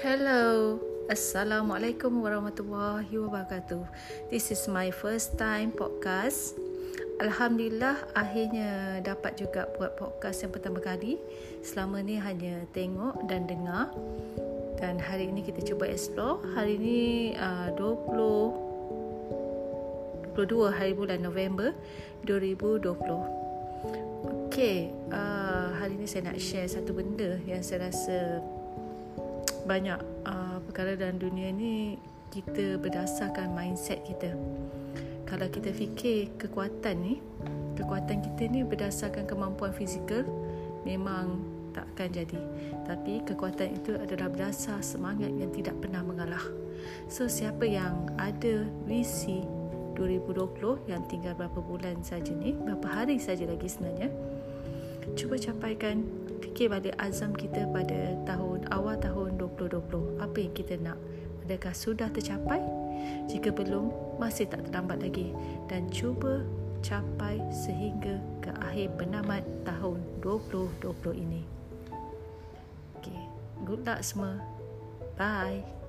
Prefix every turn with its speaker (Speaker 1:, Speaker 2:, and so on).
Speaker 1: Hello. Assalamualaikum warahmatullahi wabarakatuh. This is my first time podcast. Alhamdulillah akhirnya dapat juga buat podcast yang pertama kali. Selama ni hanya tengok dan dengar. Dan hari ini kita cuba explore. Hari ini uh, 20 22 hari bulan November 2020. Okay, uh, hari ini saya nak share satu benda yang saya rasa banyak uh, perkara dalam dunia ni kita berdasarkan mindset kita. Kalau kita fikir kekuatan ni, kekuatan kita ni berdasarkan kemampuan fizikal memang tak akan jadi. Tapi kekuatan itu adalah berdasar semangat yang tidak pernah mengalah. So siapa yang ada visi 2020 yang tinggal berapa bulan saja ni, berapa hari saja lagi sebenarnya. Cuba capaikan fikir balik azam kita pada tahun awal 2020 apa yang kita nak? Adakah sudah tercapai? Jika belum masih tak terlambat lagi. Dan cuba capai sehingga ke akhir penamat tahun 2020 ini. Okay. good luck semua. Bye